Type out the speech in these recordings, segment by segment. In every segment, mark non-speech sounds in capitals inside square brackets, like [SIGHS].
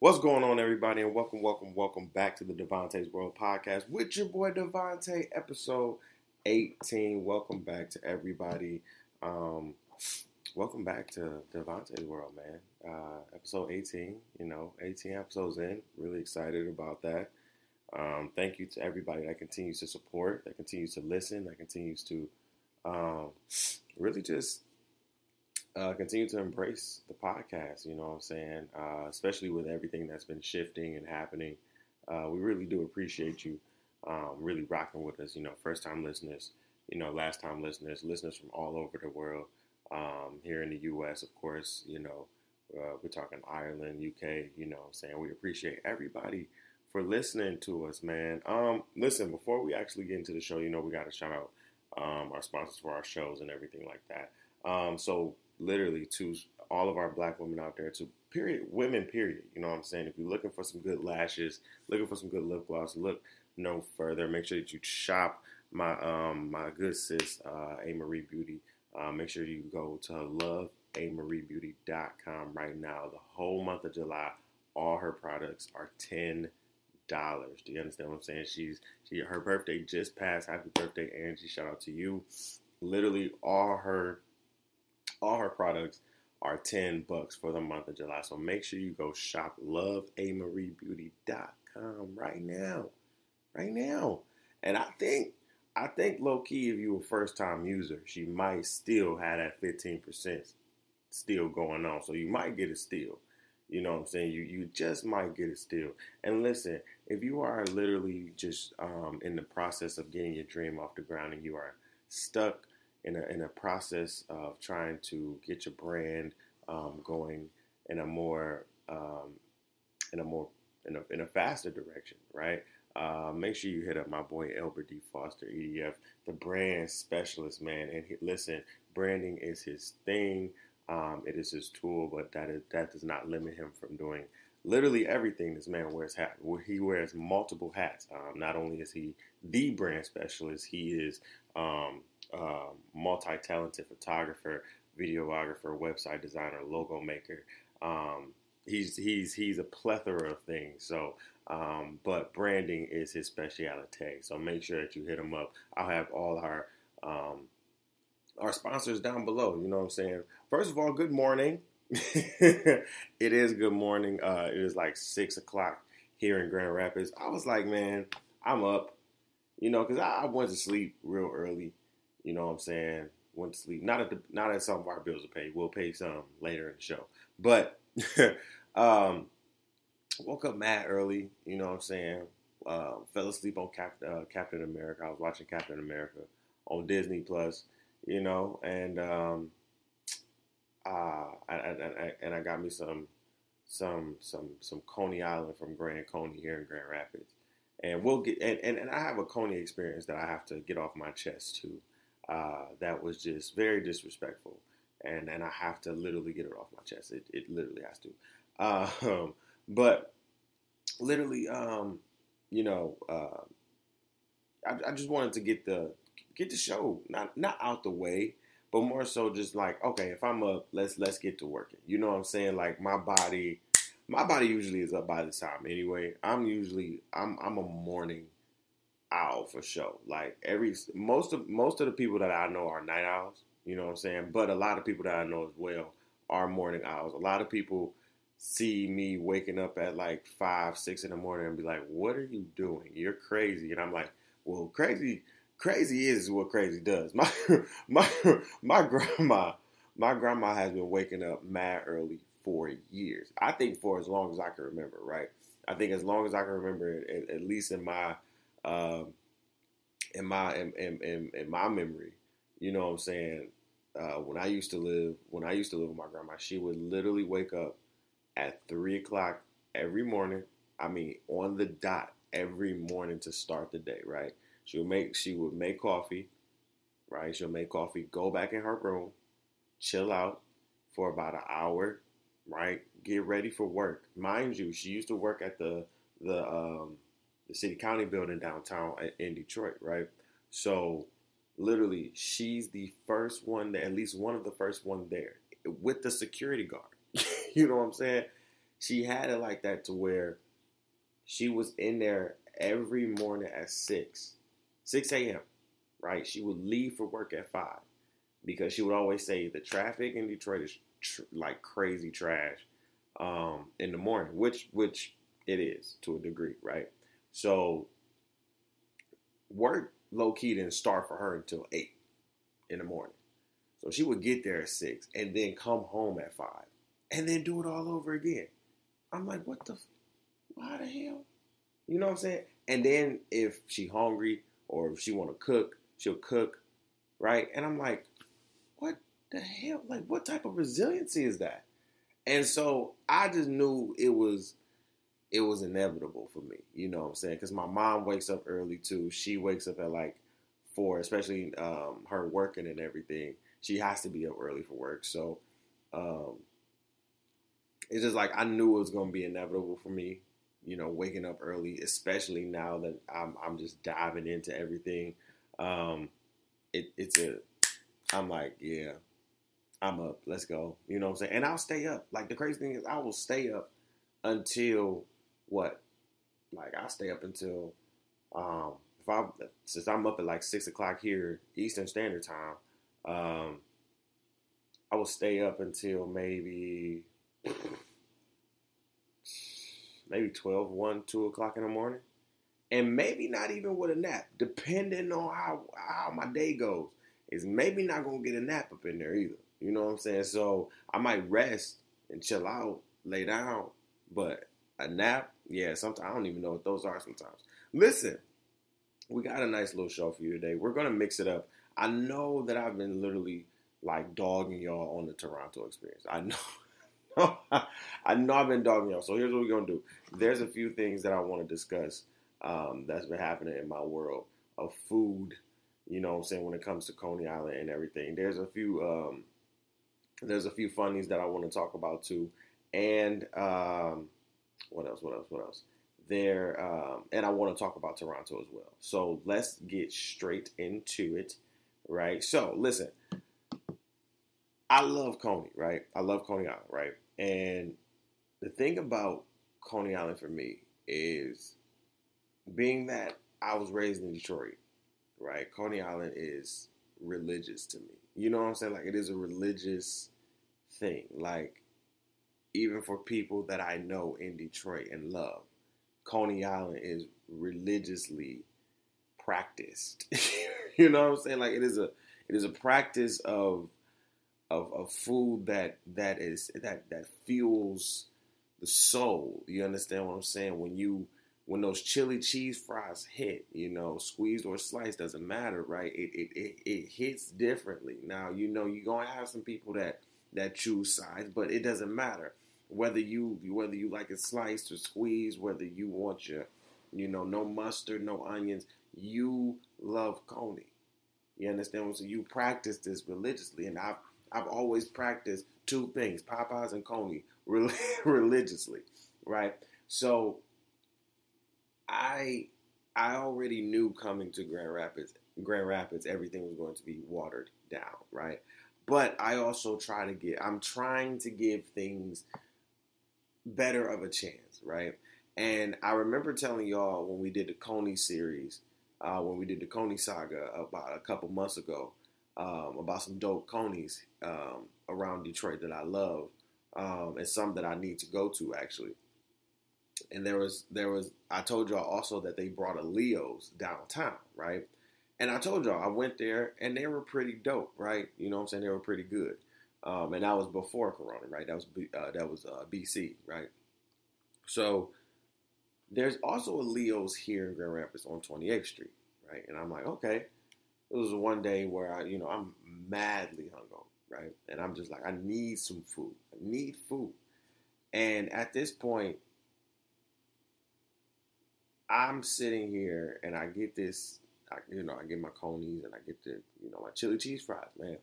What's going on, everybody, and welcome, welcome, welcome back to the Devontae's World Podcast with your boy Devontae, episode 18. Welcome back to everybody. Um, welcome back to Devontae's World, man. Uh, episode 18, you know, 18 episodes in. Really excited about that. Um, thank you to everybody that continues to support, that continues to listen, that continues to um, really just uh, continue to embrace the podcast. You know what I'm saying? Uh, especially with everything that's been shifting and happening. Uh, we really do appreciate you um, really rocking with us. You know, first time listeners, you know, last time listeners, listeners from all over the world. Um, here in the U.S., of course, you know, uh, we're talking Ireland, UK. You know what I'm saying? We appreciate everybody for listening to us, man. Um, listen, before we actually get into the show, you know, we got to shout out um, our sponsors for our shows and everything like that. Um, so literally to all of our black women out there, to period women, period. You know what I'm saying? If you're looking for some good lashes, looking for some good lip gloss, look no further. Make sure that you shop my um my good sis uh, A Marie Beauty. Uh, make sure you go to loveamariebeauty.com right now. The whole month of July, all her products are ten dollars. Do you understand what I'm saying? She's she her birthday just passed. Happy birthday, Angie! Shout out to you. Literally, all her all her products are 10 bucks for the month of July. So make sure you go shop loveamariebeauty.com right now. Right now. And I think I think low key if you a first time user, she might still have that 15% still going on. So you might get it still. You know what I'm saying? You you just might get it still. And listen, if you are literally just um, in the process of getting your dream off the ground and you are stuck in a, in a process of trying to get your brand um, going in a more um, in a more in a, in a faster direction, right? Uh, make sure you hit up my boy Elbert D. Foster, EDF, the brand specialist, man. And he, listen, branding is his thing. Um, it is his tool, but that is that does not limit him from doing literally everything this man wears hat. He wears multiple hats. Um, not only is he the brand specialist, he is um, um, multi-talented photographer, videographer, website designer, logo maker. Um, he's he's he's a plethora of things. So, um, but branding is his specialty. So make sure that you hit him up. I'll have all our um, our sponsors down below. You know what I'm saying? First of all, good morning. [LAUGHS] it is good morning. Uh, it is like six o'clock here in Grand Rapids. I was like, man, I'm up. You know, because I, I went to sleep real early. You know what I'm saying? Went to sleep. Not at the not at some of our bills are paid. We'll pay some later in the show. But [LAUGHS] um, woke up mad early. You know what I'm saying? Uh, fell asleep on Cap, uh, Captain America. I was watching Captain America on Disney Plus. You know, and um, uh, I, I, I, and I got me some some some some Coney Island from Grand Coney here in Grand Rapids. And we'll get and, and, and I have a Coney experience that I have to get off my chest too uh, that was just very disrespectful, and and I have to literally get it off my chest. It, it literally has to. Um, [LAUGHS] but literally, um, you know, uh, I, I just wanted to get the get the show not not out the way, but more so just like okay, if I'm up, let's let's get to working. You know what I'm saying? Like my body, my body usually is up by this time anyway. I'm usually I'm I'm a morning owl for sure. Like every most of most of the people that I know are night owls. You know what I'm saying? But a lot of people that I know as well are morning owls. A lot of people see me waking up at like five, six in the morning and be like, "What are you doing? You're crazy." And I'm like, "Well, crazy, crazy is what crazy does." [LAUGHS] My my my grandma, my grandma has been waking up mad early for years. I think for as long as I can remember. Right? I think as long as I can remember, at, at least in my um, in my in, in, in, my memory, you know what I'm saying? Uh, when I used to live when I used to live with my grandma, she would literally wake up at three o'clock every morning. I mean, on the dot every morning to start the day. Right? She'll make she would make coffee. Right? She'll make coffee. Go back in her room, chill out for about an hour. Right? Get ready for work. Mind you, she used to work at the the um, the city county building downtown in Detroit, right? So literally, she's the first one, that, at least one of the first one there with the security guard. [LAUGHS] you know what I'm saying? she had it like that to where she was in there every morning at six, six a.m. Right? She would leave for work at five because she would always say the traffic in Detroit is tr- like crazy trash um, in the morning, which which it is to a degree, right? So work low key didn't start for her until eight in the morning. So she would get there at six and then come home at five and then do it all over again. I'm like, what the, why the hell? You know what I'm saying? And then if she hungry or if she want to cook, she'll cook, right? And I'm like, what the hell? Like, what type of resiliency is that? And so I just knew it was it was inevitable for me. You know what I'm saying? Because my mom wakes up early too. She wakes up at like four, especially um, her working and everything. She has to be up early for work. So um, it's just like I knew it was going to be inevitable for me. You know, waking up early, especially now that I'm I'm just diving into everything. Um, it, it's a I'm like, yeah, I'm up. Let's go. You know what I'm saying? And I'll stay up. Like the crazy thing is, I will stay up until what? Like I'll stay up until um, if I since I'm up at like six o'clock here Eastern Standard Time. Um, I will stay up until maybe maybe 12, 1, 2 o'clock in the morning. And maybe not even with a nap, depending on how how my day goes. Is maybe not gonna get a nap up in there either. You know what I'm saying? So I might rest and chill out, lay down, but a nap, yeah, sometimes I don't even know what those are sometimes. Listen, we got a nice little show for you today. We're gonna mix it up. I know that I've been literally like dogging y'all on the Toronto experience. I know [LAUGHS] I know I've been dogging y'all. So here's what we're gonna do. There's a few things that I want to discuss um, that's been happening in my world of food. You know what I'm saying when it comes to Coney Island and everything. There's a few um, there's a few funnies that I want to talk about too, and um, what else? What else? What else? There, um, and I want to talk about Toronto as well. So let's get straight into it, right? So listen, I love Coney, right? I love Coney Island, right? And the thing about Coney Island for me is being that I was raised in Detroit, right? Coney Island is religious to me. You know what I'm saying? Like it is a religious thing. Like even for people that I know in Detroit and love, Coney Island is religiously practiced. [LAUGHS] you know what I'm saying? Like it is a it is a practice of of, of food that that is that that fuels the soul. You understand what I'm saying? When you when those chili cheese fries hit, you know, squeezed or sliced doesn't matter, right? It it, it, it hits differently. Now, you know, you're gonna have some people that that choose sides, but it doesn't matter whether you whether you like it sliced or squeezed, whether you want your, you know, no mustard, no onions. You love Coney. You understand what I'm saying? You practice this religiously, and I've I've always practiced two things: Popeyes and Coney [LAUGHS] religiously, right? So I I already knew coming to Grand Rapids, Grand Rapids, everything was going to be watered down, right? But I also try to get, I'm trying to give things better of a chance, right? And I remember telling y'all when we did the Coney series, uh, when we did the Coney saga about a couple months ago, um, about some dope Coneys um, around Detroit that I love, um, and some that I need to go to actually and there was there was I told y'all also that they brought a Leo's downtown, right? And I told y'all I went there and they were pretty dope, right? You know what I'm saying? They were pretty good. Um, and that was before Corona, right? That was uh, that was uh, BC, right? So there's also a Leo's here in Grand Rapids on 28th Street, right? And I'm like, okay. It was one day where I, you know, I'm madly hungover, right? And I'm just like, I need some food. I need food. And at this point, I'm sitting here and I get this, I, you know, I get my conies and I get the, you know, my chili cheese fries, man.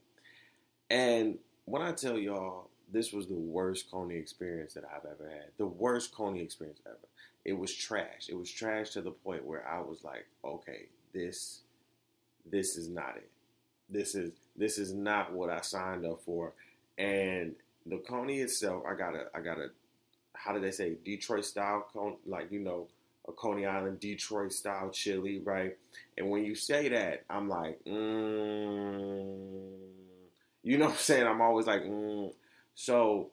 And when I tell y'all, this was the worst Coney experience that I've ever had. The worst Coney experience ever. It was trash. It was trash to the point where I was like, okay, this, this is not it. This is this is not what I signed up for. And the Coney itself, I gotta I gotta how do they say Detroit style, coney, like you know, a Coney Island Detroit style chili, right? And when you say that, I'm like, mm, you know what I'm saying? I'm always like, mm. so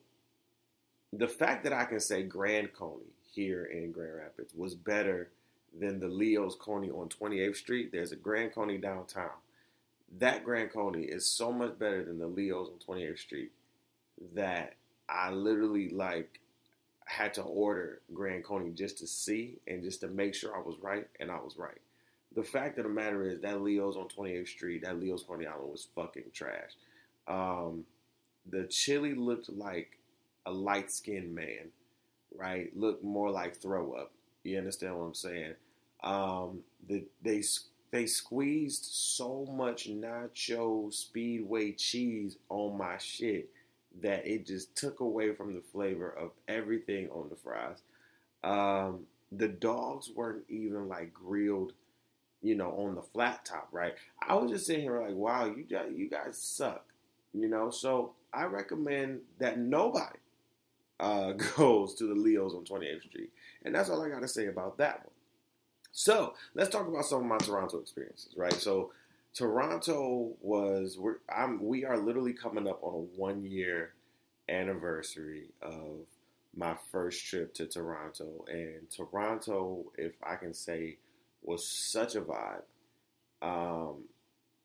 the fact that I can say Grand Coney here in Grand Rapids was better than the Leo's Coney on 28th Street. There's a Grand Coney downtown. That Grand Coney is so much better than the Leo's on 28th Street that I literally like had to order Grand Coney just to see and just to make sure I was right, and I was right. The fact of the matter is that Leo's on 28th Street, that Leo's Coney Island was fucking trash. Um, the chili looked like a light skinned man, right? Looked more like throw up. You understand what I'm saying? Um, the, they they squeezed so much nacho speedway cheese on my shit that it just took away from the flavor of everything on the fries. Um, the dogs weren't even like grilled, you know, on the flat top, right? I was just sitting here like, wow, you guys, you guys suck, you know. So I recommend that nobody uh, [LAUGHS] goes to the Leos on 28th Street, and that's all I got to say about that one. So let's talk about some of my Toronto experiences, right? So Toronto was we're I'm we are literally coming up on a one year anniversary of my first trip to Toronto, and Toronto, if I can say, was such a vibe. Um,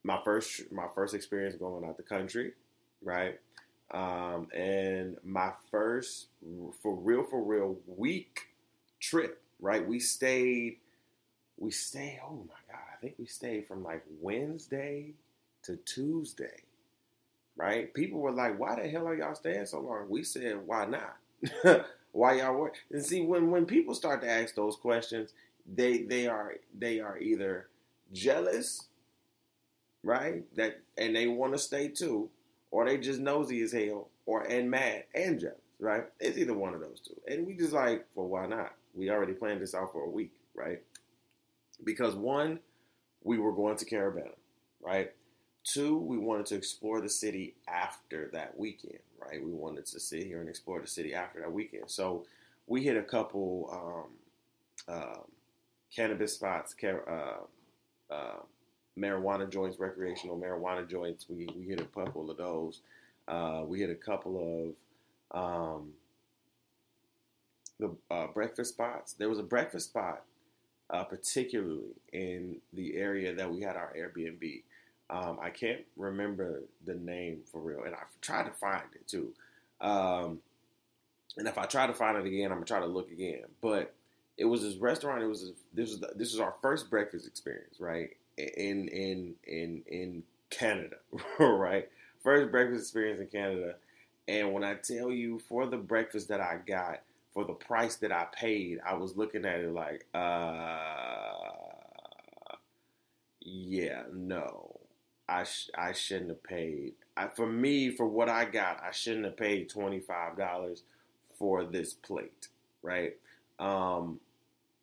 my first my first experience going out the country, right? Um, and my first for real for real week trip, right? We stayed we stayed oh my god I think we stayed from like Wednesday to Tuesday. Right? People were like, "Why the hell are y'all staying so long?" We said, "Why not? [LAUGHS] Why y'all work?" And see, when when people start to ask those questions, they they are they are either jealous, right? That and they want to stay too, or they just nosy as hell, or and mad and jealous, right? It's either one of those two. And we just like, well, why not? We already planned this out for a week, right? Because one, we were going to Caribana, right? Two, we wanted to explore the city after that weekend, right? We wanted to sit here and explore the city after that weekend. So we hit a couple um, uh, cannabis spots, uh, uh, marijuana joints, recreational marijuana joints. We, we hit a couple of those. Uh, we hit a couple of um, the uh, breakfast spots. There was a breakfast spot uh, particularly in the area that we had our Airbnb. Um, I can't remember the name for real, and I've tried to find it too. Um, and if I try to find it again, I'm gonna try to look again. But it was this restaurant. It was a, this was the, this was our first breakfast experience, right? In in in in Canada, [LAUGHS] right? First breakfast experience in Canada. And when I tell you for the breakfast that I got, for the price that I paid, I was looking at it like, uh, yeah, no, I sh- I shouldn't have paid. I, for me, for what I got, I shouldn't have paid twenty five dollars for this plate, right? Um,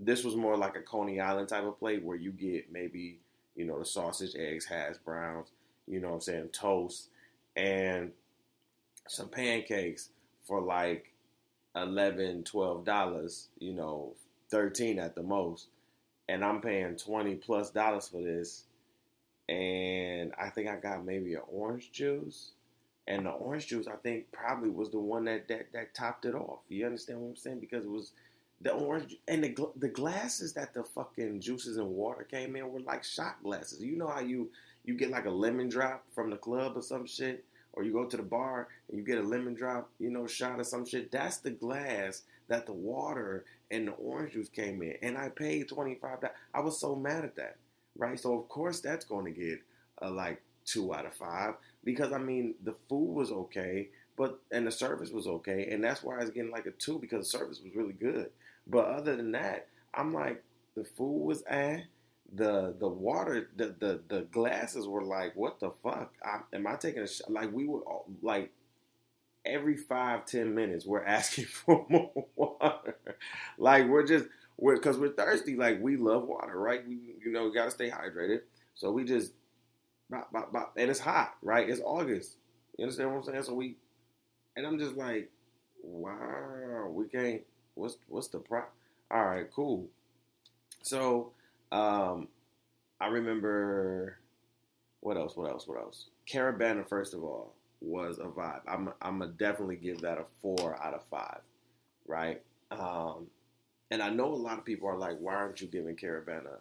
this was more like a Coney Island type of plate where you get maybe you know the sausage, eggs, hash browns, you know what I'm saying, toast, and some pancakes for like 11 12 dollars you know 13 at the most. And i'm paying 20 plus dollars for this. And i think i got maybe an orange juice. And the orange juice i think probably was the one that that, that topped it off. You understand what i'm saying? Because it was the orange and the, the glasses that the fucking juices and water came in were like shot glasses. You know how you you get like a lemon drop from the club or some shit or you go to the bar and you get a lemon drop, you know, shot or some shit. That's the glass that the water and the orange juice came in. And I paid twenty five dollars. I was so mad at that. Right? So of course that's going to get a like two out of five. Because I mean the food was okay, but and the service was okay. And that's why I was getting like a two because the service was really good. But other than that, I'm like, the food was eh the the water the the, the glasses were like what the fuck? I, am i taking a shot like we were all, like every five ten minutes we're [LAUGHS] asking for more water. Like we're just we're because we're thirsty. Like we love water right? We you know we gotta stay hydrated. So we just bop, bop, bop, and it's hot right? It's august. You understand what i'm saying? So we and i'm just like wow we can't what's what's the pro? All right, cool. So, um, I remember what else? What else? What else? Caribana, first of all, was a vibe. I'm I'm gonna definitely give that a four out of five, right? Um, and I know a lot of people are like, why aren't you giving Caribana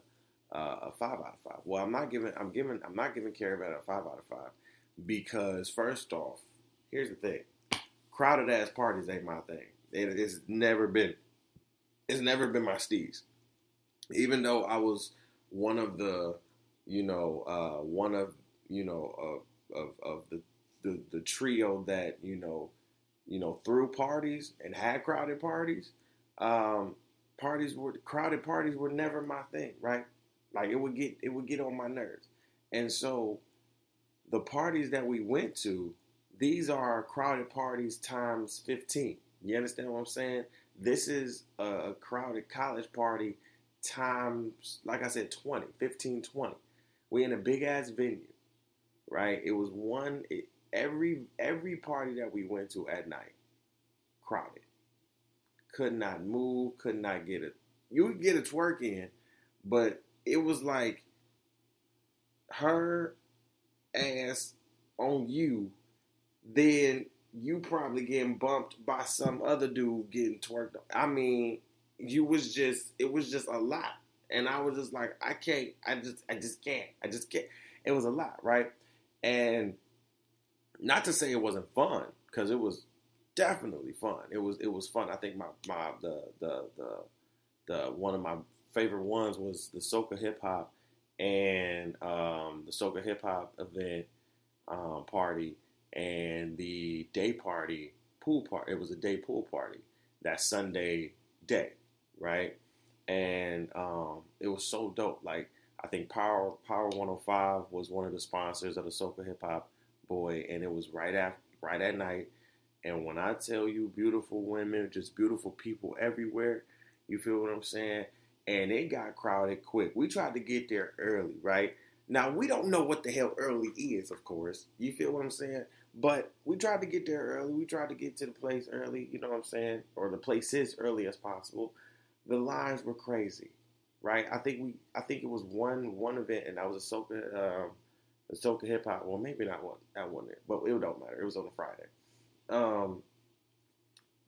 uh, a five out of five? Well, I'm not giving. I'm giving. I'm not giving Caribana a five out of five because first off, here's the thing: crowded ass parties ain't my thing. It, it's never been. It's never been my steez. Even though I was one of the, you know, uh, one of you know of of, of the, the the trio that you know, you know, threw parties and had crowded parties. Um, parties were crowded parties were never my thing, right? Like it would get it would get on my nerves. And so the parties that we went to, these are crowded parties times 15. You understand what I'm saying? This is a crowded college party times, like I said, 20, 15, 20. We in a big ass venue, right? It was one, it, every every party that we went to at night, crowded could not move, could not get it. You would get a twerk in, but it was like her ass on you, then you probably getting bumped by some other dude getting twerked. I mean, you was just it was just a lot, and I was just like, I can't, I just, I just can't, I just can't. It was a lot, right? And not to say it wasn't fun, because it was definitely fun. It was it was fun. I think my my the the the the one of my favorite ones was the Soca hip hop and um, the Soca hip hop event um, party and the day party pool party. It was a day pool party that Sunday day, right? And um, it was so dope. Like I think Power Power 105 was one of the sponsors of the Soca Hip Hop Boy, and it was right after right at night and when I tell you beautiful women, just beautiful people everywhere, you feel what I'm saying? And it got crowded quick. We tried to get there early, right? Now, we don't know what the hell early is, of course. You feel what I'm saying? But we tried to get there early. We tried to get to the place early, you know what I'm saying? Or the places early as possible. The lines were crazy, right? I think we I think it was one one event and that was a Soca um a Soca hip hop. Well maybe not one that one but it don't matter. It was on a Friday um,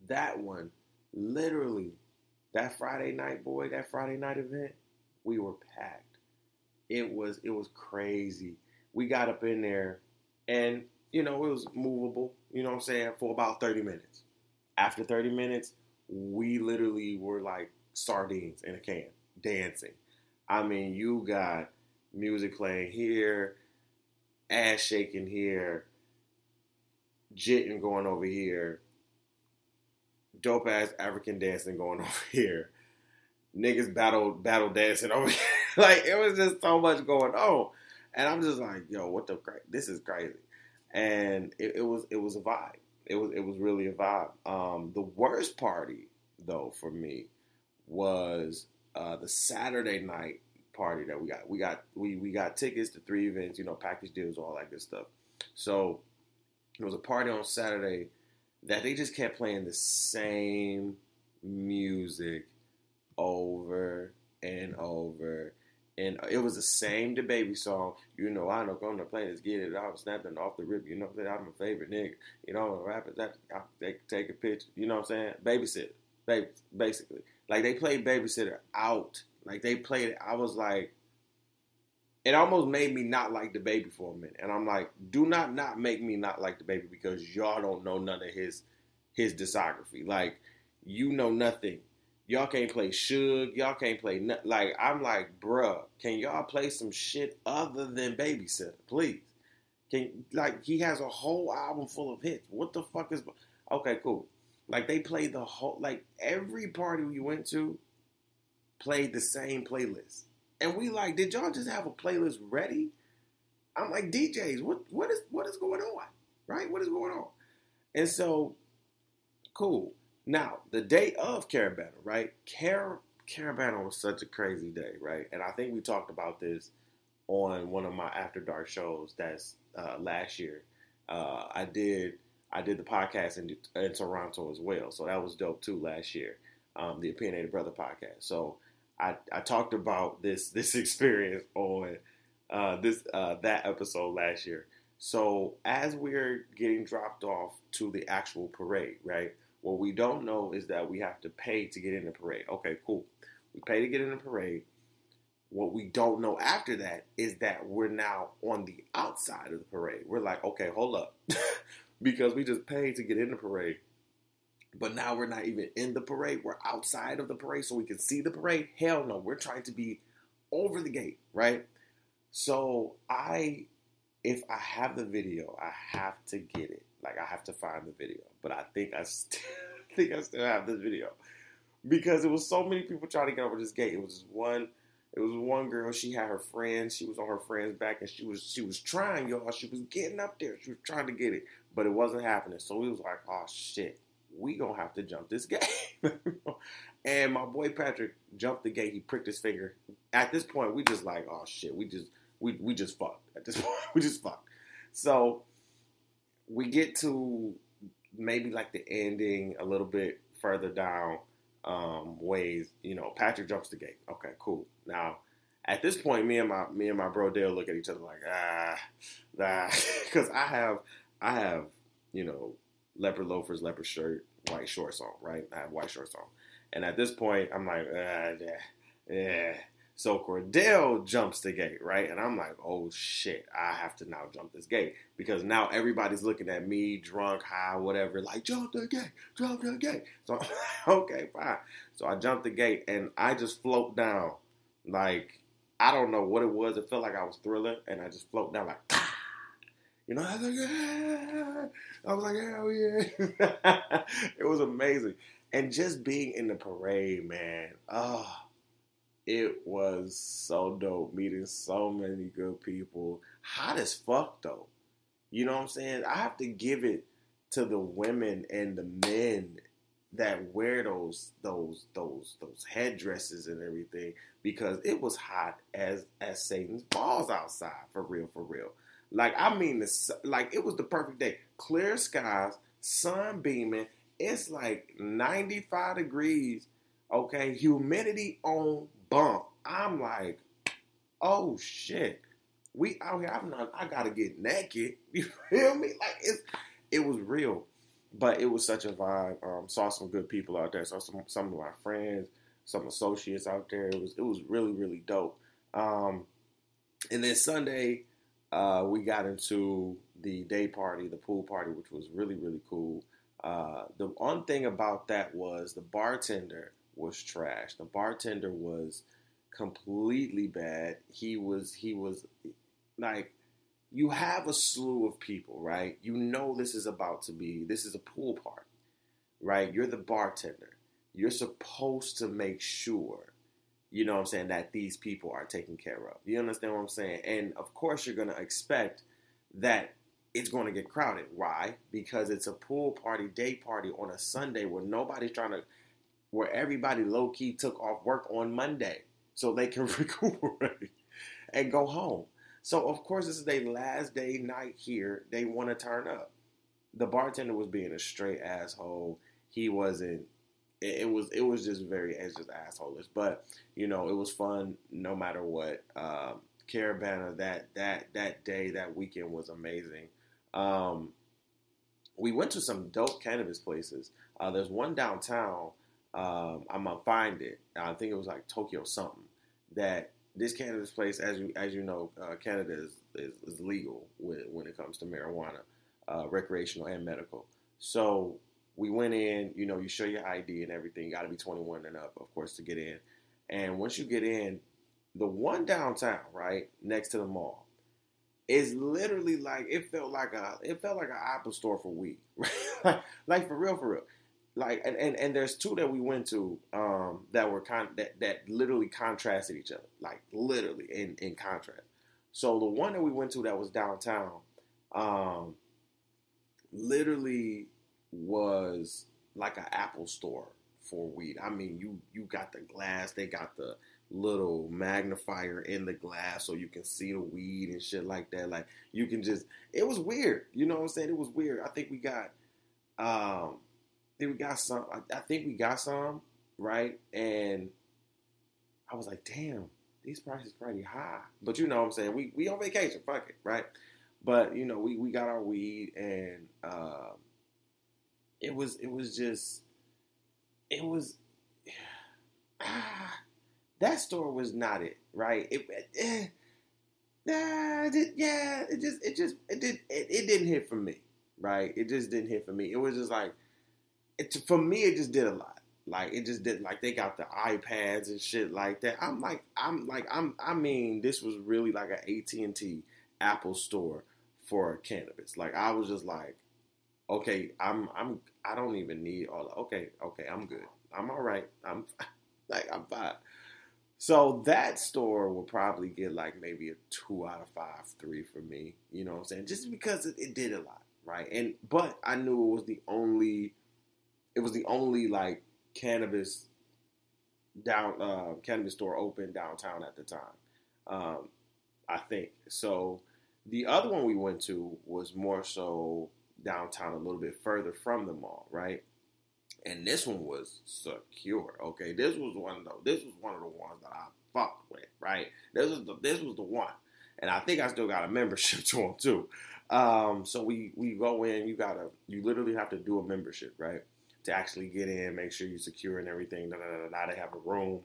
that one, literally, that Friday night, boy, that Friday night event, we were packed. It was it was crazy. We got up in there, and you know it was movable. You know what I'm saying for about 30 minutes. After 30 minutes, we literally were like sardines in a can, dancing. I mean, you got music playing here, ass shaking here, jitting going over here, dope ass African dancing going [LAUGHS] over here, niggas battle battle dancing over here. [LAUGHS] like it was just so much going on, and I'm just like, yo, what the this is crazy, and it, it was it was a vibe. It was it was really a vibe. Um, the worst party though for me was uh, the Saturday night party that we got. We got we we got tickets to three events, you know, package deals, all that good stuff. So it was a party on Saturday that they just kept playing the same music over and over. And it was the same DaBaby song. You know, I don't going to play this, get it out, snapping off the rip. You know that I'm a favorite nigga. You know, rapper that take, take a picture. You know what I'm saying? Babysitter, baby, basically. Like they played babysitter out. Like they played it. I was like, it almost made me not like DaBaby for a minute. And I'm like, do not not make me not like DaBaby because y'all don't know none of his his discography. Like, you know nothing. Y'all can't play Suge. Y'all can't play nothing. Like, I'm like, bruh, can y'all play some shit other than Babysitter, please? Can like he has a whole album full of hits. What the fuck is? Okay, cool. Like they played the whole. Like every party we went to played the same playlist. And we like, did y'all just have a playlist ready? I'm like, DJs, what what is what is going on? Right? What is going on? And so, cool. Now, the day of Caribana, right? Car- Caribana was such a crazy day, right? And I think we talked about this on one of my After Dark shows that's uh, last year. Uh, I did I did the podcast in, in Toronto as well, so that was dope too last year. um, the Opinionated Brother podcast. So I, I talked about this [LAUGHS] this experience on uh, this uh, that episode last year. So as we're getting dropped off to the actual parade, right? What we don't know is that we have to pay to get in the parade. Okay, cool. We pay to get in the parade. What we don't know after that is that we're now on the outside of the parade. We're like, okay, hold up. [LAUGHS] because we just paid to get in the parade. But now we're not even in the parade. We're outside of the parade so we can see the parade. Hell no. We're trying to be over the gate, right? So I if I have the video, I have to get it. Like I have to find the video. But I think I still [LAUGHS] think I still have this video. Because it was so many people trying to get over this gate. It was just one it was one girl, she had her friends, she was on her friend's back and she was she was trying, y'all. She was getting up there. She was trying to get it, but it wasn't happening. So we was like, oh shit, we gonna have to jump this [LAUGHS] gate. and my boy Patrick jumped the gate, he pricked his finger. At this point, we just like, oh shit, we just we we just fucked. At this [LAUGHS] point, we just fucked. So we get to maybe like the ending a little bit further down um, ways. You know, Patrick jumps the gate. Okay, cool. Now at this point, me and my me and my bro Dale look at each other like ah, ah, [LAUGHS] because I have I have you know leopard loafers, leopard shirt, white shorts on, right? I have white shorts on, and at this point, I'm like ah, yeah, yeah. So Cordell jumps the gate, right? And I'm like, oh shit, I have to now jump this gate because now everybody's looking at me, drunk, high, whatever, like jump the gate, jump the gate. So [LAUGHS] okay, fine. So I jump the gate and I just float down, like I don't know what it was. It felt like I was thriller, and I just float down like. You know, I was like, yeah. I was like, hell yeah. [LAUGHS] it was amazing. And just being in the parade, man, oh, it was so dope meeting so many good people. Hot as fuck though. You know what I'm saying? I have to give it to the women and the men that wear those those those those headdresses and everything because it was hot as as Satan's balls outside for real for real. Like I mean, the, like it was the perfect day, clear skies, sun beaming. It's like 95 degrees. Okay, humidity on bump. I'm like, oh shit, we out here. I'm not. I gotta get naked. [LAUGHS] You feel me? Like it's it was real, but it was such a vibe. Um, saw some good people out there. Saw some some of my friends, some associates out there. It was it was really really dope. Um, and then Sunday, uh, we got into the day party, the pool party, which was really really cool. Uh, the one thing about that was the bartender was trash. The bartender was completely bad. He was he was like you have a slew of people, right? You know this is about to be this is a pool party, right? You're the bartender. You're supposed to make sure, you know what I'm saying, that these people are taken care of. You understand what I'm saying? And of course you're gonna expect that it's going to get crowded. Why? Because it's a pool party, day party on a Sunday where nobody's trying to where everybody low key took off work on Monday so they can [LAUGHS] recuperate and go home. So of course this is their last day night here. They want to turn up. The bartender was being a straight asshole. He wasn't. It, it was. It was just very. It's just assholeish. But you know, it was fun no matter what. Um, Caribana that that that day that weekend was amazing. Um, we went to some dope cannabis places. Uh, there's one downtown um, I'm gonna find it. I think it was like Tokyo something. That this cannabis place, as you as you know, uh, Canada is, is, is legal when, when it comes to marijuana, uh, recreational and medical. So we went in. You know, you show your ID and everything. You got to be 21 and up, of course, to get in. And once you get in, the one downtown, right next to the mall, is literally like it felt like a it felt like an Apple store for weed, [LAUGHS] like, for real, for real like and, and, and there's two that we went to um, that were con- that that literally contrasted each other, like literally in in contrast. So the one that we went to that was downtown, um, literally was like an Apple store for weed. I mean, you you got the glass, they got the little magnifier in the glass so you can see the weed and shit like that. Like you can just it was weird. You know what I'm saying? It was weird. I think we got um think we got some. I, I think we got some. right? And I was like, damn, these prices pretty high. But you know what I'm saying? We we on vacation, fuck it, right? But you know, we, we got our weed and uh, it was it was just it was ah, [SIGHS] that store was not it, right? It, eh, nah, yeah, it just it just it did it, it didn't hit for me, right? It just didn't hit for me. It was just like it for me. It just did a lot. Like it just did. Like they got the iPads and shit like that. I'm like I'm like I'm. I mean, this was really like an AT and T Apple store for cannabis. Like I was just like, okay, I'm I'm I don't even need all. Okay, okay, I'm good. I'm all right. I'm [LAUGHS] like I'm fine. So that store will probably get like maybe a two out of five, three for me. You know what I'm saying? Just because it, it did a lot, right? And but I knew it was the only, it was the only like cannabis down uh, cannabis store open downtown at the time. Um, I think so. The other one we went to was more so downtown, a little bit further from the mall, right? And this one was secure. Okay, this was one though. This was one of the ones that I fucked with, right? This was the this was the one, and I think I still got a membership [LAUGHS] to them too. Um, so we we go in. You gotta you literally have to do a membership, right? To actually get in, make sure you're secure and everything. Da, da, da, da, They have a room,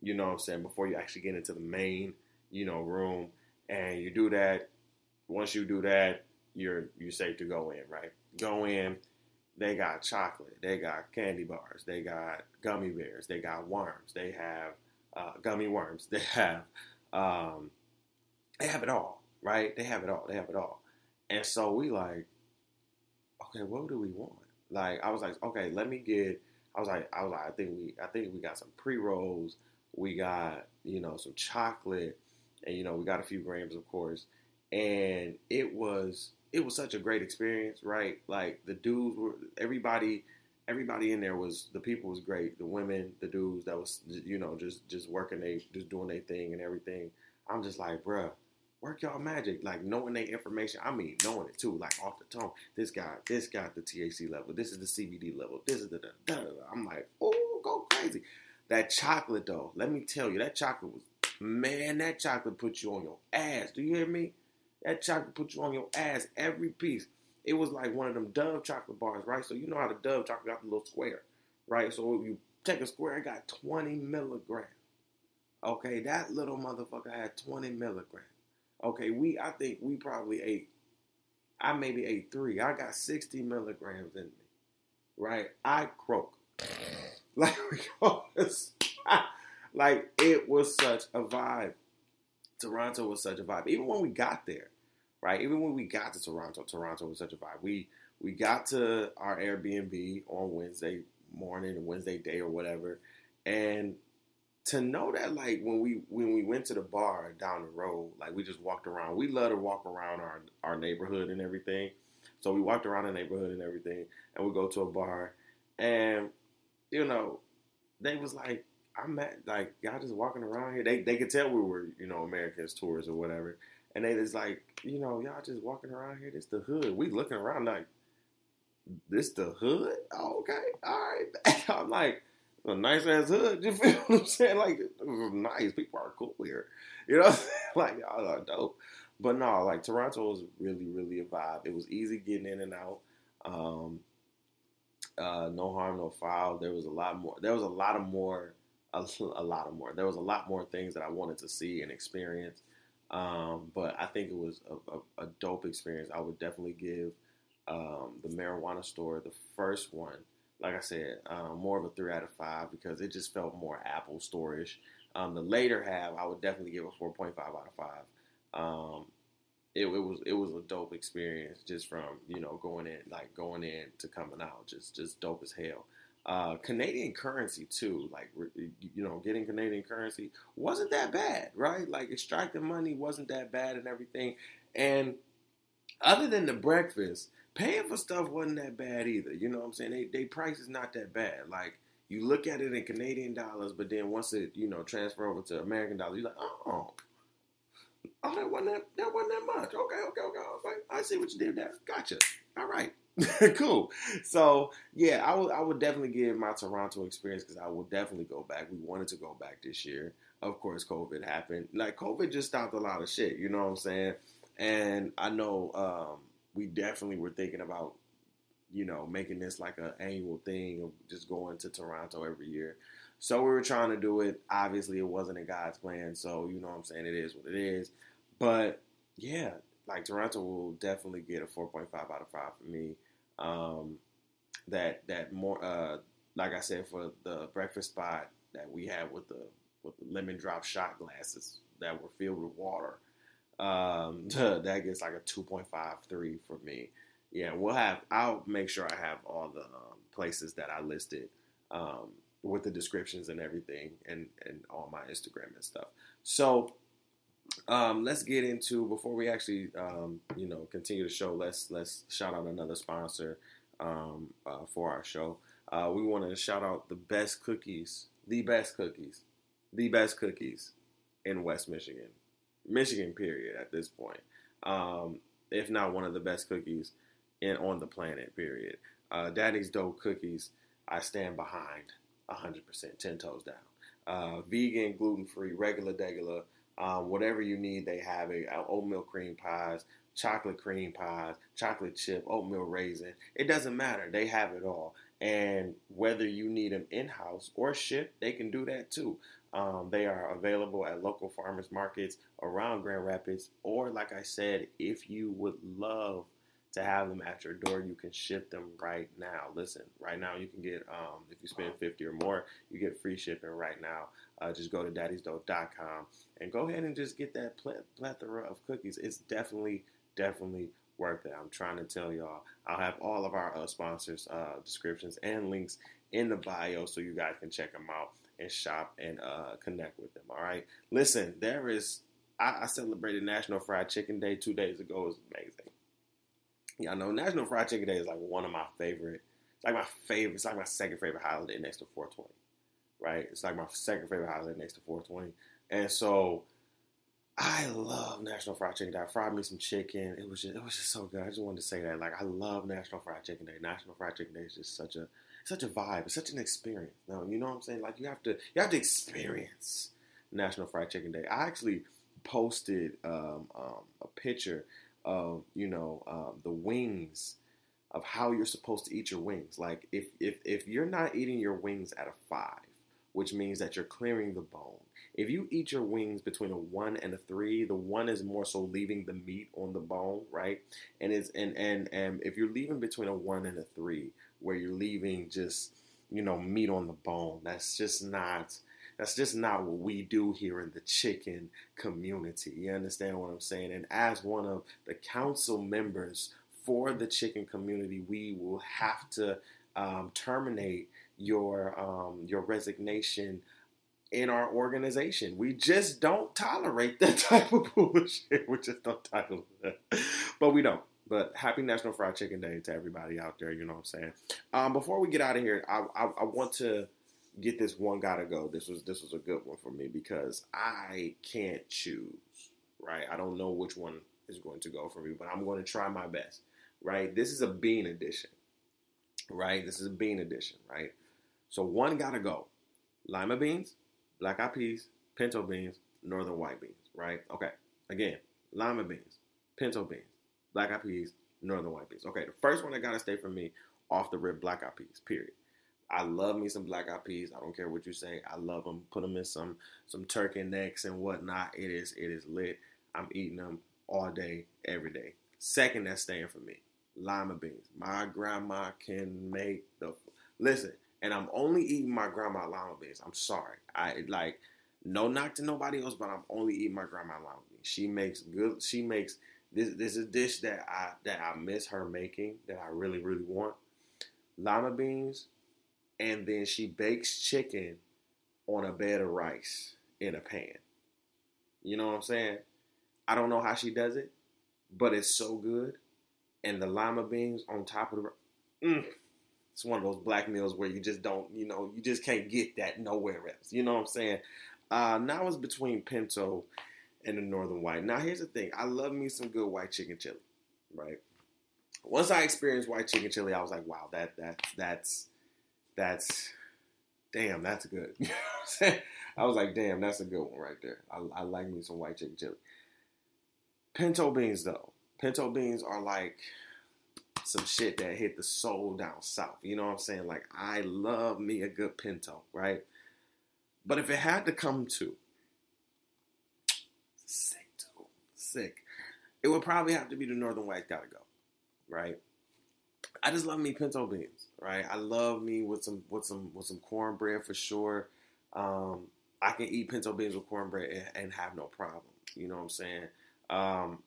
you know what I'm saying, before you actually get into the main, you know, room. And you do that. Once you do that, you're you're safe to go in, right? Go in. They got chocolate. They got candy bars. They got gummy bears. They got worms. They have uh, gummy worms. [LAUGHS] They have um, they have it all, right? They have it all. They have it all. And so we like, okay, what do we want? Like I was like, okay, let me get. I was like, I was like, I think we, I think we got some pre rolls. We got you know some chocolate, and you know we got a few grams, of course. And it was it was such a great experience, right? Like the dudes were everybody everybody in there was the people was great. The women, the dudes that was you know just just working they just doing their thing and everything. I'm just like, bruh, work y'all magic, like knowing their information. I mean, knowing it too, like off the tone. This guy, this guy, the THC level. This is the CBD level. This is the. Da, da, da. I'm like, oh, go crazy. That chocolate though, let me tell you, that chocolate was man. That chocolate put you on your ass. Do you hear me? That chocolate put you on your ass every piece. It was like one of them Dove chocolate bars, right? So you know how the Dove chocolate got the little square, right? So you take a square, it got 20 milligrams. Okay, that little motherfucker had 20 milligrams. Okay, we I think we probably ate. I maybe ate three. I got 60 milligrams in me. Right? I croak. [LAUGHS] Like [LAUGHS] like it was such a vibe. Toronto was such a vibe. Even when we got there, right? Even when we got to Toronto, Toronto was such a vibe. We we got to our Airbnb on Wednesday morning, Wednesday day or whatever, and to know that like when we when we went to the bar down the road, like we just walked around. We love to walk around our our neighborhood and everything. So we walked around the neighborhood and everything, and we go to a bar, and you know, they was like, I'm at like y'all just walking around here. They they could tell we were you know Americans tourists or whatever, and they just like you know y'all just walking around here. This the hood. We looking around like this the hood. Oh, okay, all right. [LAUGHS] I'm like a nice ass hood. [LAUGHS] You feel what I'm saying? Like nice people are cool here. You know, [LAUGHS] like y'all are dope. But no, like Toronto was really really a vibe. It was easy getting in and out. Um, uh, no harm, no foul. There was a lot more. There was a lot of more a, a lot of more. There was a lot more things that I wanted to see and experience. Um, but I think it was a, a, a, dope experience. I would definitely give um, the marijuana store, the first one, like I said, um, more of a three out of five because it just felt more Apple storish. Um, the later half, I would definitely give a four point five out of five. Um, it, it, was it was a dope experience just from you know going in like going in to coming out, just just dope as hell. Uh, Canadian currency too, like you know, getting Canadian currency wasn't that bad, right? Like extracting money wasn't that bad and everything. And other than the breakfast, paying for stuff wasn't that bad either. You know what I'm saying? They they price is not that bad. Like you look at it in Canadian dollars, but then once it you know transfer over to American dollars, you're like, oh, Oh, that wasn't that, that wasn't that much. Okay, okay, okay, okay. I see what you did there. Gotcha. All right. [LAUGHS] cool. So yeah, I would I would definitely give my Toronto experience because I will definitely go back. We wanted to go back this year. Of course, COVID happened. Like COVID just stopped a lot of shit. You know what I'm saying? And I know um, we definitely were thinking about you know making this like an annual thing of just going to Toronto every year. So we were trying to do it. Obviously, it wasn't in God's plan. So you know what I'm saying? It is what it is. But yeah, like Toronto will definitely get a 4.5 out of 5 for me. Um, that that more uh, like I said for the breakfast spot that we had with the with the lemon drop shot glasses that were filled with water. Um, [LAUGHS] that gets like a 2.53 for me. Yeah, we'll have. I'll make sure I have all the um, places that I listed um, with the descriptions and everything, and and on my Instagram and stuff. So um, let's get into before we actually um, you know continue the show. Let's let's shout out another sponsor um, uh, for our show. Uh, we want to shout out the best cookies, the best cookies, the best cookies in West Michigan, Michigan. Period. At this point, um, if not one of the best cookies in on the planet. Period. Uh, Daddy's Dough Cookies. I stand behind 100%, 10 toes down. Uh, vegan, gluten free, regular, degular um, whatever you need, they have it. Uh, oatmeal cream pies, chocolate cream pies, chocolate chip, oatmeal raisin. It doesn't matter. They have it all. And whether you need them in house or shipped, they can do that too. Um, they are available at local farmers markets around Grand Rapids, or like I said, if you would love to have them at your door. You can ship them right now. Listen, right now you can get um, if you spend fifty or more, you get free shipping right now. Uh, just go to daddysdough.com and go ahead and just get that plethora of cookies. It's definitely, definitely worth it. I'm trying to tell y'all. I'll have all of our uh, sponsors' uh, descriptions and links in the bio so you guys can check them out and shop and uh, connect with them. All right. Listen, there is. I, I celebrated National Fried Chicken Day two days ago. It was amazing. Y'all know National Fried Chicken Day is like one of my favorite, It's like my favorite, it's like my second favorite holiday next to 420, right? It's like my second favorite holiday next to 420. And so I love National Fried Chicken Day. I fried me some chicken. It was just, it was just so good. I just wanted to say that. Like I love National Fried Chicken Day. National Fried Chicken Day is just such a such a vibe. It's such an experience. No, you know what I'm saying? Like you have to you have to experience National Fried Chicken Day. I actually posted um, um, a picture of you know um, the wings of how you're supposed to eat your wings. Like if if if you're not eating your wings at a five, which means that you're clearing the bone. If you eat your wings between a one and a three, the one is more so leaving the meat on the bone, right? And it's and and and if you're leaving between a one and a three, where you're leaving just you know meat on the bone, that's just not that's just not what we do here in the chicken community. You understand what I'm saying? And as one of the council members for the chicken community, we will have to um, terminate your um, your resignation in our organization. We just don't tolerate that [LAUGHS] type of bullshit. We just don't tolerate that. But we don't. But happy National Fried Chicken Day to everybody out there. You know what I'm saying? Um, before we get out of here, I, I, I want to get this one gotta go. This was this was a good one for me because I can't choose. Right, I don't know which one is going to go for me, but I'm going to try my best. Right, this is a bean edition. Right, this is a bean edition. Right, so one gotta go: lima beans, black eyed peas, pinto beans, northern white beans. Right, okay. Again, lima beans, pinto beans, black eyed peas, northern white beans. Okay, the first one that gotta stay for me off the rib, black eyed peas. Period. I love me some black eyed peas. I don't care what you say. I love them. Put them in some some turkey necks and whatnot. It is it is lit. I'm eating them all day, every day. Second, that's staying for me. Lima beans. My grandma can make the listen, and I'm only eating my grandma lima beans. I'm sorry. I like no knock to nobody else, but I'm only eating my grandma lima beans. She makes good. She makes this. This is a dish that I that I miss her making. That I really really want. Lima beans and then she bakes chicken on a bed of rice in a pan. You know what I'm saying? I don't know how she does it, but it's so good. And the lima beans on top of the mm, it's one of those black meals where you just don't, you know, you just can't get that nowhere else. You know what I'm saying? Uh, now it's between pinto and the Northern White. Now, here's the thing: I love me some good white chicken chili, right? Once I experienced white chicken chili, I was like, wow, that that that's that's damn, that's good. [LAUGHS] I was like, damn, that's a good one right there. I, I like me some white chicken chili. Pinto beans, though, pinto beans are like some shit that hit the soul down south. You know what I'm saying? Like, I love me a good pinto, right? But if it had to come to sick, too, sick, it would probably have to be the Northern White gotta go, right? I just love me pinto beans, right? I love me with some with some with some cornbread for sure. Um, I can eat pinto beans with cornbread and, and, have no problem. You know what I'm saying? Um,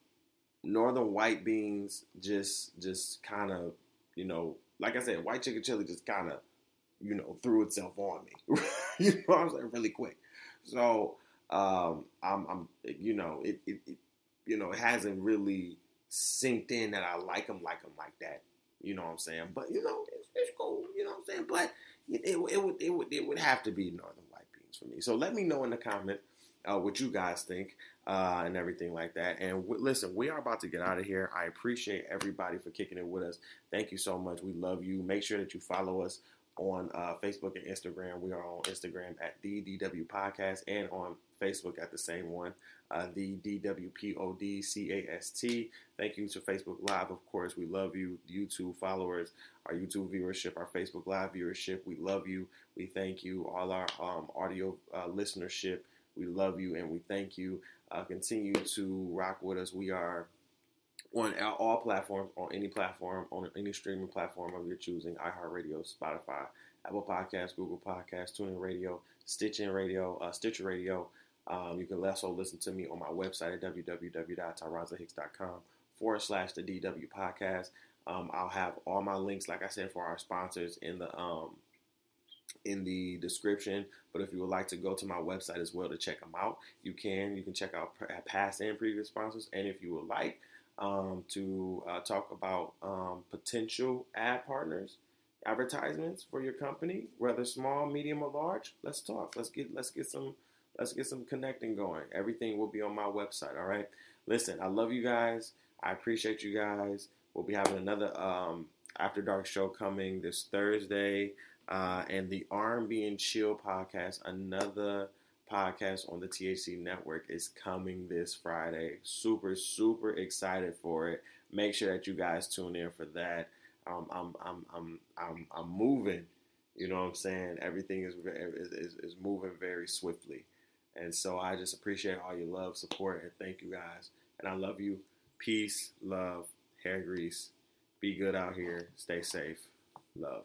northern white beans just just kind of you know like I said, white chicken chili just kind of you know threw itself on me. [LAUGHS] you know what I'm saying? Really quick. So um, I'm, I'm you know it, it, it you know it hasn't really synced in that I like them like them like that. You know what I'm saying? But you know it's, it's cool. You know what I'm saying? But it, it, it would it would it would have to be northern white beans for me. So let me know in the comment uh, what you guys think uh, and everything like that. And w- listen, we are about to get out of here. I appreciate everybody for kicking it with us. Thank you so much. We love you. Make sure that you follow us on uh, Facebook and Instagram. We are on Instagram at the DW Podcast and on Facebook at the same one, uh, the DWPODCAST. Thank you to Facebook Live, of course. We love you, YouTube followers, our YouTube viewership, our Facebook Live viewership. We love you. We thank you. All our um, audio uh, listenership. We love you and we thank you. Uh, continue to rock with us. We are on all platforms, on any platform, on any streaming platform of your choosing iHeartRadio, Spotify, Apple Podcasts, Google Podcasts, TuneIn Radio, Stitcher Radio, uh, Stitcher Radio. Um, you can also listen to me on my website at www.tyronzahicks.com forward slash the DW podcast. Um, I'll have all my links, like I said, for our sponsors in the um, in the description. But if you would like to go to my website as well to check them out, you can. You can check out past and previous sponsors. And if you would like um, to uh, talk about um, potential ad partners, advertisements for your company, whether small, medium, or large, let's talk. Let's get let's get some let's get some connecting going. Everything will be on my website. All right. Listen, I love you guys. I appreciate you guys. We'll be having another um, after dark show coming this Thursday uh, and the R&B and Chill podcast, another podcast on the THC network, is coming this Friday. Super, super excited for it. Make sure that you guys tune in for that. Um, I'm, I'm, I'm, I'm, I'm moving. You know what I'm saying? Everything is, is, is moving very swiftly. And so I just appreciate all your love, support, and thank you guys. And I love you. Peace, love, hair grease. Be good out here. Stay safe. Love.